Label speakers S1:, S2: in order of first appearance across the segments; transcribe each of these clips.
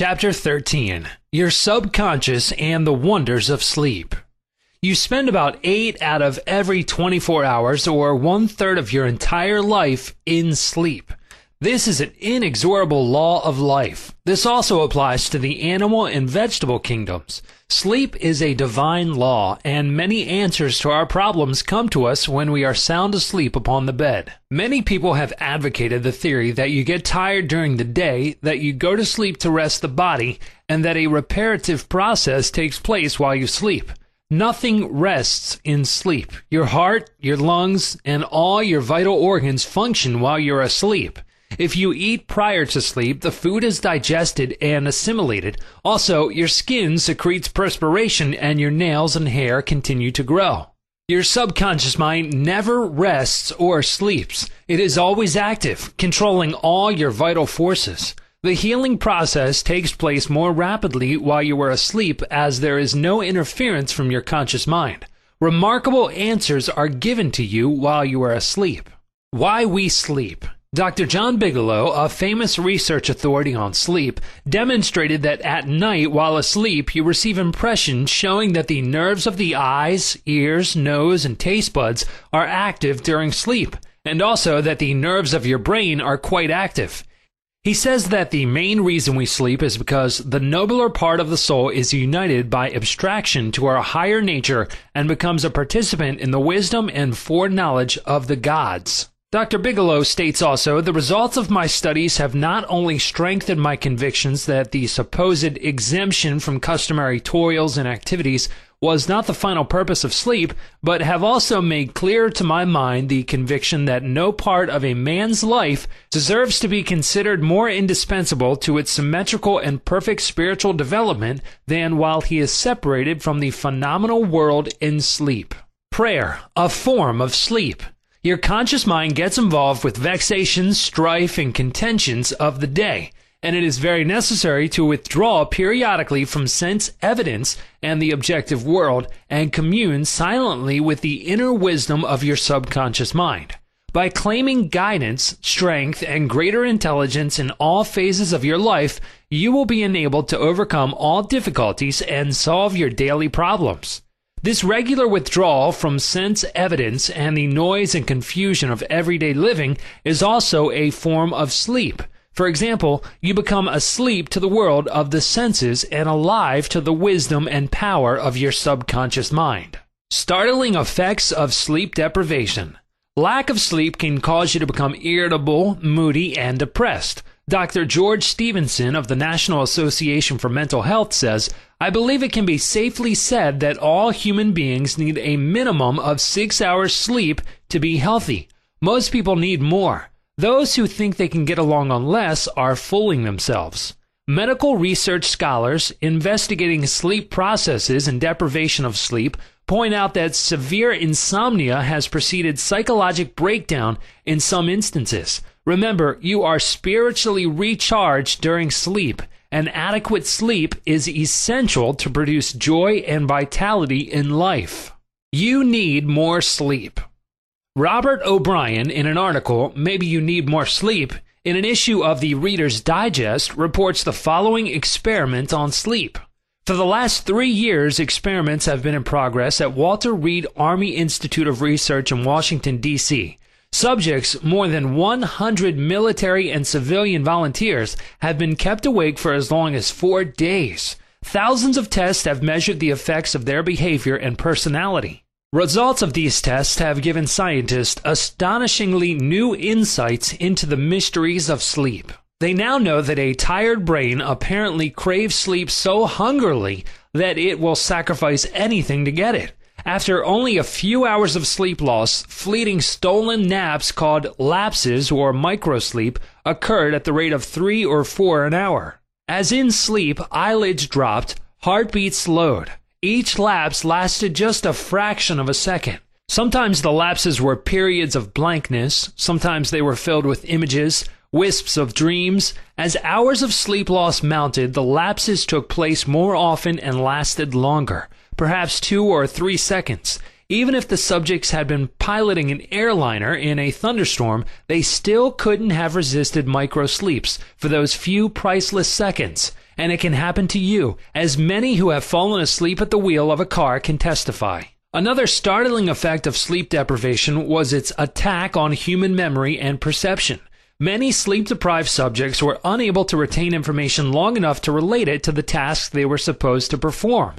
S1: Chapter 13 Your Subconscious and the Wonders of Sleep. You spend about 8 out of every 24 hours, or one third of your entire life, in sleep. This is an inexorable law of life. This also applies to the animal and vegetable kingdoms. Sleep is a divine law, and many answers to our problems come to us when we are sound asleep upon the bed. Many people have advocated the theory that you get tired during the day, that you go to sleep to rest the body, and that a reparative process takes place while you sleep. Nothing rests in sleep. Your heart, your lungs, and all your vital organs function while you're asleep. If you eat prior to sleep, the food is digested and assimilated. Also, your skin secretes perspiration and your nails and hair continue to grow. Your subconscious mind never rests or sleeps. It is always active, controlling all your vital forces. The healing process takes place more rapidly while you are asleep as there is no interference from your conscious mind. Remarkable answers are given to you while you are asleep. Why we sleep. Dr. John Bigelow, a famous research authority on sleep, demonstrated that at night while asleep you receive impressions showing that the nerves of the eyes, ears, nose, and taste buds are active during sleep, and also that the nerves of your brain are quite active. He says that the main reason we sleep is because the nobler part of the soul is united by abstraction to our higher nature and becomes a participant in the wisdom and foreknowledge of the gods. Dr. Bigelow states also the results of my studies have not only strengthened my convictions that the supposed exemption from customary toils and activities was not the final purpose of sleep, but have also made clear to my mind the conviction that no part of a man's life deserves to be considered more indispensable to its symmetrical and perfect spiritual development than while he is separated from the phenomenal world in sleep. Prayer, a form of sleep. Your conscious mind gets involved with vexations, strife, and contentions of the day, and it is very necessary to withdraw periodically from sense evidence and the objective world and commune silently with the inner wisdom of your subconscious mind. By claiming guidance, strength, and greater intelligence in all phases of your life, you will be enabled to overcome all difficulties and solve your daily problems. This regular withdrawal from sense evidence and the noise and confusion of everyday living is also a form of sleep. For example, you become asleep to the world of the senses and alive to the wisdom and power of your subconscious mind. Startling effects of sleep deprivation. Lack of sleep can cause you to become irritable, moody, and depressed. Dr. George Stevenson of the National Association for Mental Health says, I believe it can be safely said that all human beings need a minimum of six hours sleep to be healthy. Most people need more. Those who think they can get along on less are fooling themselves. Medical research scholars investigating sleep processes and deprivation of sleep point out that severe insomnia has preceded psychologic breakdown in some instances. Remember, you are spiritually recharged during sleep, and adequate sleep is essential to produce joy and vitality in life. You need more sleep. Robert O'Brien, in an article, Maybe You Need More Sleep, in an issue of the Reader's Digest, reports the following experiment on sleep. For the last three years, experiments have been in progress at Walter Reed Army Institute of Research in Washington, D.C. Subjects, more than 100 military and civilian volunteers, have been kept awake for as long as four days. Thousands of tests have measured the effects of their behavior and personality. Results of these tests have given scientists astonishingly new insights into the mysteries of sleep. They now know that a tired brain apparently craves sleep so hungrily that it will sacrifice anything to get it. After only a few hours of sleep loss, fleeting stolen naps called lapses or microsleep occurred at the rate of three or four an hour. As in sleep, eyelids dropped, heartbeats slowed. Each lapse lasted just a fraction of a second. Sometimes the lapses were periods of blankness, sometimes they were filled with images, wisps of dreams. As hours of sleep loss mounted, the lapses took place more often and lasted longer perhaps two or three seconds. Even if the subjects had been piloting an airliner in a thunderstorm, they still couldn't have resisted micro sleeps for those few priceless seconds. and it can happen to you, as many who have fallen asleep at the wheel of a car can testify. Another startling effect of sleep deprivation was its attack on human memory and perception. Many sleep deprived subjects were unable to retain information long enough to relate it to the tasks they were supposed to perform.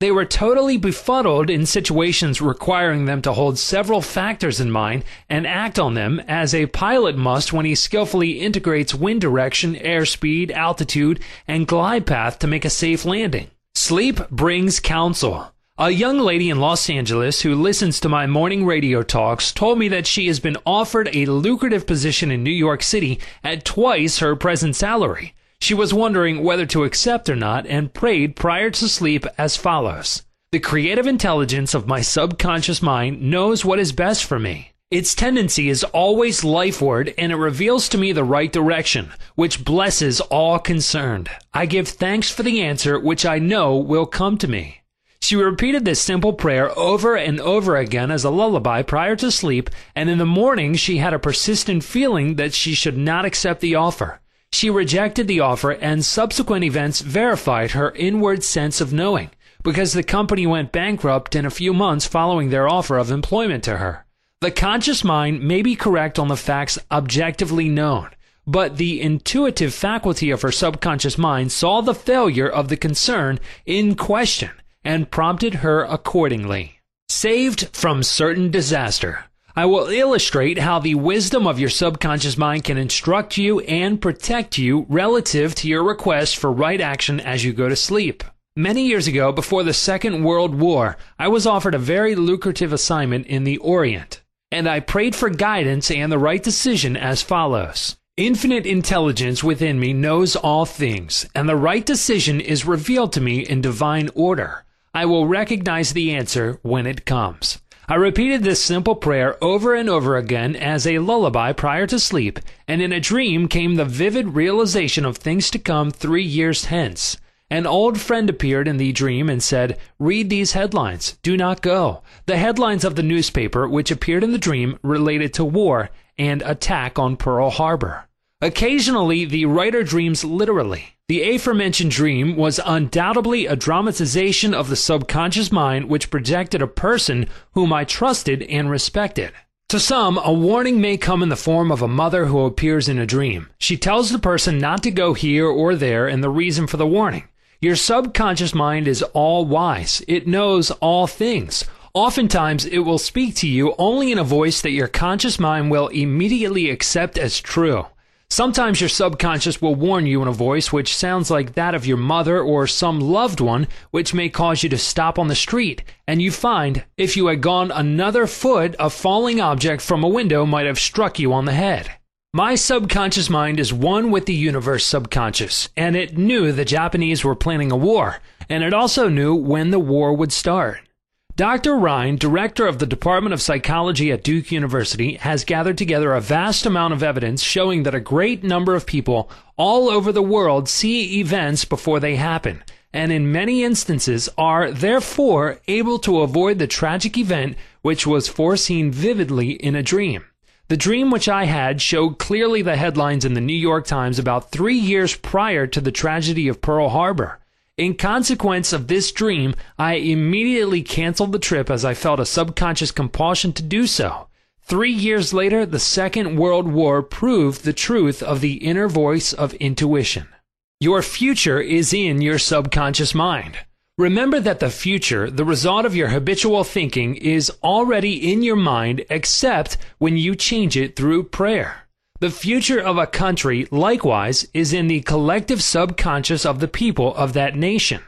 S1: They were totally befuddled in situations requiring them to hold several factors in mind and act on them as a pilot must when he skillfully integrates wind direction, airspeed, altitude, and glide path to make a safe landing. Sleep brings counsel. A young lady in Los Angeles who listens to my morning radio talks told me that she has been offered a lucrative position in New York City at twice her present salary. She was wondering whether to accept or not and prayed prior to sleep as follows The creative intelligence of my subconscious mind knows what is best for me. Its tendency is always lifeward, and it reveals to me the right direction, which blesses all concerned. I give thanks for the answer which I know will come to me. She repeated this simple prayer over and over again as a lullaby prior to sleep, and in the morning she had a persistent feeling that she should not accept the offer. She rejected the offer, and subsequent events verified her inward sense of knowing, because the company went bankrupt in a few months following their offer of employment to her. The conscious mind may be correct on the facts objectively known, but the intuitive faculty of her subconscious mind saw the failure of the concern in question and prompted her accordingly. Saved from certain disaster. I will illustrate how the wisdom of your subconscious mind can instruct you and protect you relative to your request for right action as you go to sleep. Many years ago, before the Second World War, I was offered a very lucrative assignment in the Orient, and I prayed for guidance and the right decision as follows. Infinite intelligence within me knows all things, and the right decision is revealed to me in divine order. I will recognize the answer when it comes. I repeated this simple prayer over and over again as a lullaby prior to sleep, and in a dream came the vivid realization of things to come three years hence. An old friend appeared in the dream and said, Read these headlines. Do not go. The headlines of the newspaper, which appeared in the dream, related to war and attack on Pearl Harbor. Occasionally, the writer dreams literally. The aforementioned dream was undoubtedly a dramatization of the subconscious mind which projected a person whom I trusted and respected. To some, a warning may come in the form of a mother who appears in a dream. She tells the person not to go here or there and the reason for the warning. Your subconscious mind is all wise. It knows all things. Oftentimes, it will speak to you only in a voice that your conscious mind will immediately accept as true. Sometimes your subconscious will warn you in a voice which sounds like that of your mother or some loved one, which may cause you to stop on the street, and you find if you had gone another foot, a falling object from a window might have struck you on the head. My subconscious mind is one with the universe subconscious, and it knew the Japanese were planning a war, and it also knew when the war would start. Dr. Rhine, director of the Department of Psychology at Duke University, has gathered together a vast amount of evidence showing that a great number of people all over the world see events before they happen, and in many instances are therefore able to avoid the tragic event which was foreseen vividly in a dream. The dream which I had showed clearly the headlines in the New York Times about three years prior to the tragedy of Pearl Harbor. In consequence of this dream, I immediately canceled the trip as I felt a subconscious compulsion to do so. Three years later, the Second World War proved the truth of the inner voice of intuition. Your future is in your subconscious mind. Remember that the future, the result of your habitual thinking, is already in your mind except when you change it through prayer. The future of a country, likewise, is in the collective subconscious of the people of that nation.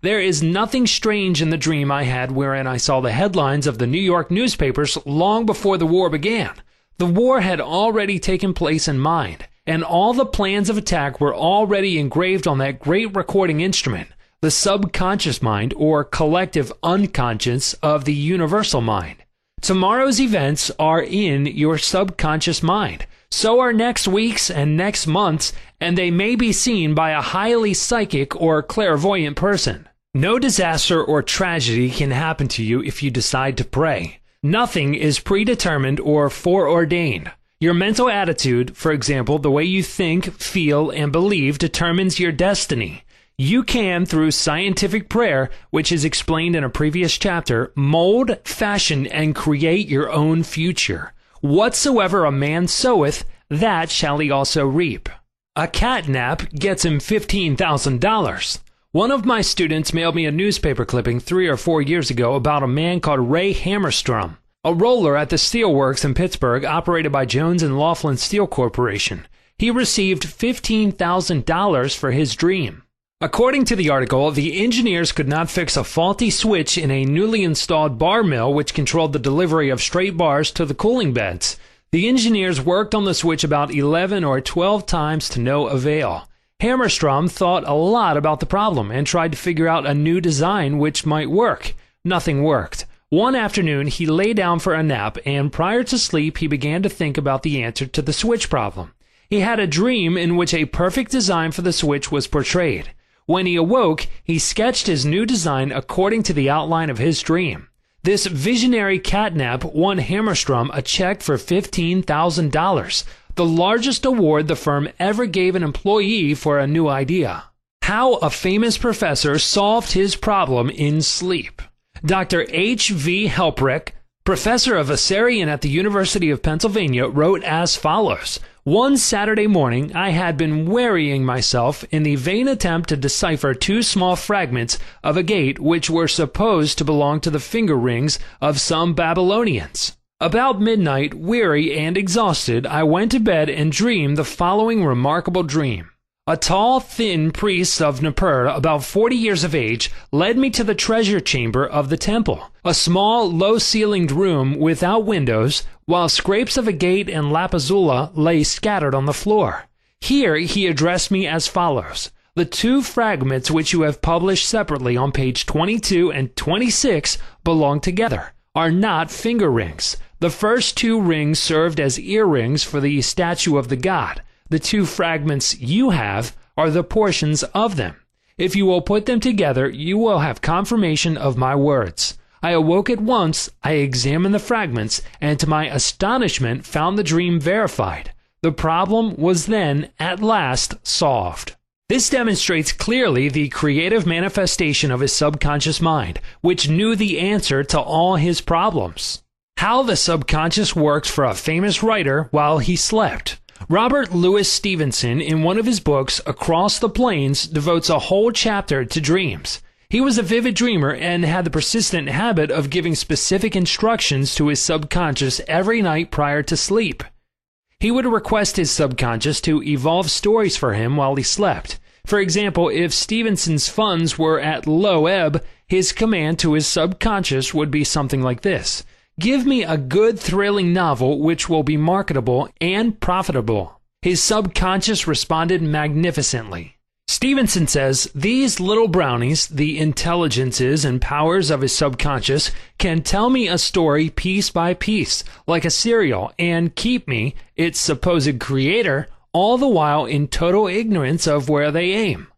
S1: There is nothing strange in the dream I had wherein I saw the headlines of the New York newspapers long before the war began. The war had already taken place in mind, and all the plans of attack were already engraved on that great recording instrument, the subconscious mind or collective unconscious of the universal mind. Tomorrow's events are in your subconscious mind. So are next week's and next month's, and they may be seen by a highly psychic or clairvoyant person. No disaster or tragedy can happen to you if you decide to pray. Nothing is predetermined or foreordained. Your mental attitude, for example, the way you think, feel, and believe, determines your destiny. You can, through scientific prayer, which is explained in a previous chapter, mold, fashion, and create your own future. Whatsoever a man soweth, that shall he also reap. A cat nap gets him $15,000. One of my students mailed me a newspaper clipping three or four years ago about a man called Ray Hammerstrom, a roller at the steelworks in Pittsburgh operated by Jones and Laughlin Steel Corporation. He received $15,000 for his dream. According to the article, the engineers could not fix a faulty switch in a newly installed bar mill which controlled the delivery of straight bars to the cooling beds. The engineers worked on the switch about 11 or 12 times to no avail. Hammerstrom thought a lot about the problem and tried to figure out a new design which might work. Nothing worked. One afternoon, he lay down for a nap, and prior to sleep, he began to think about the answer to the switch problem. He had a dream in which a perfect design for the switch was portrayed. When he awoke, he sketched his new design according to the outline of his dream. This visionary catnap won Hammerstrom a check for $15,000, the largest award the firm ever gave an employee for a new idea. How a famous professor solved his problem in sleep. Dr. H. V. Hilprecht, professor of Assyrian at the University of Pennsylvania, wrote as follows one Saturday morning, I had been wearying myself in the vain attempt to decipher two small fragments of agate which were supposed to belong to the finger rings of some Babylonians. About midnight, weary and exhausted, I went to bed and dreamed the following remarkable dream. A tall, thin priest of Nippur, about forty years of age, led me to the treasure chamber of the temple, a small, low ceilinged room without windows, while scrapes of agate and lapis lazuli lay scattered on the floor. Here he addressed me as follows. The two fragments which you have published separately on page 22 and 26 belong together, are not finger rings. The first two rings served as earrings for the statue of the god. The two fragments you have are the portions of them. If you will put them together, you will have confirmation of my words. I awoke at once, I examined the fragments, and to my astonishment found the dream verified. The problem was then, at last, solved. This demonstrates clearly the creative manifestation of his subconscious mind, which knew the answer to all his problems. How the subconscious works for a famous writer while he slept. Robert Louis Stevenson, in one of his books, Across the Plains, devotes a whole chapter to dreams. He was a vivid dreamer and had the persistent habit of giving specific instructions to his subconscious every night prior to sleep. He would request his subconscious to evolve stories for him while he slept. For example, if Stevenson's funds were at low ebb, his command to his subconscious would be something like this Give me a good, thrilling novel which will be marketable and profitable. His subconscious responded magnificently. Stevenson says these little brownies, the intelligences and powers of his subconscious, can tell me a story piece by piece, like a serial, and keep me, its supposed creator, all the while in total ignorance of where they aim.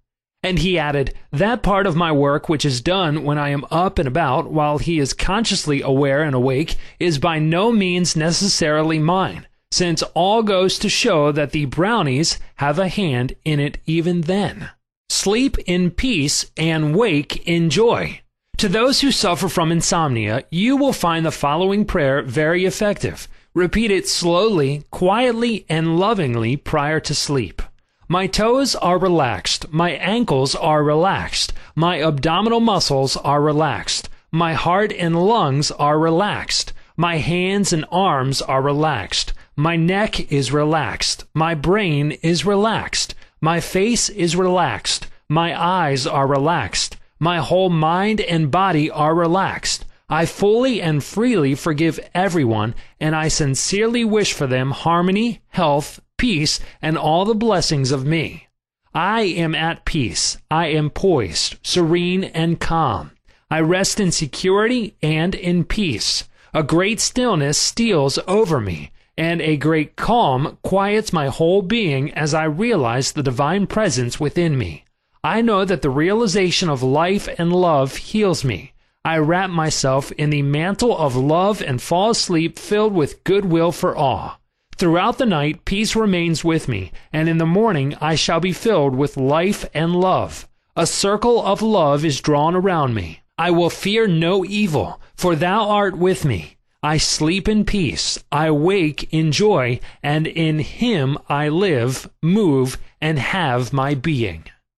S1: And he added, That part of my work which is done when I am up and about while he is consciously aware and awake is by no means necessarily mine, since all goes to show that the brownies have a hand in it even then. Sleep in peace and wake in joy. To those who suffer from insomnia, you will find the following prayer very effective. Repeat it slowly, quietly, and lovingly prior to sleep. My toes are relaxed. My ankles are relaxed. My abdominal muscles are relaxed. My heart and lungs are relaxed. My hands and arms are relaxed. My neck is relaxed. My brain is relaxed. My face is relaxed. My eyes are relaxed. My whole mind and body are relaxed. I fully and freely forgive everyone, and I sincerely wish for them harmony, health, peace and all the blessings of me. I am at peace. I am poised, serene, and calm. I rest in security and in peace. A great stillness steals over me, and a great calm quiets my whole being as I realize the divine presence within me. I know that the realization of life and love heals me. I wrap myself in the mantle of love and fall asleep filled with goodwill for all. Throughout the night, peace remains with me, and in the morning I shall be filled with life and love. A circle of love is drawn around me. I will fear no evil, for thou art with me. I sleep in peace, I wake in joy, and in him I live, move, and have my being.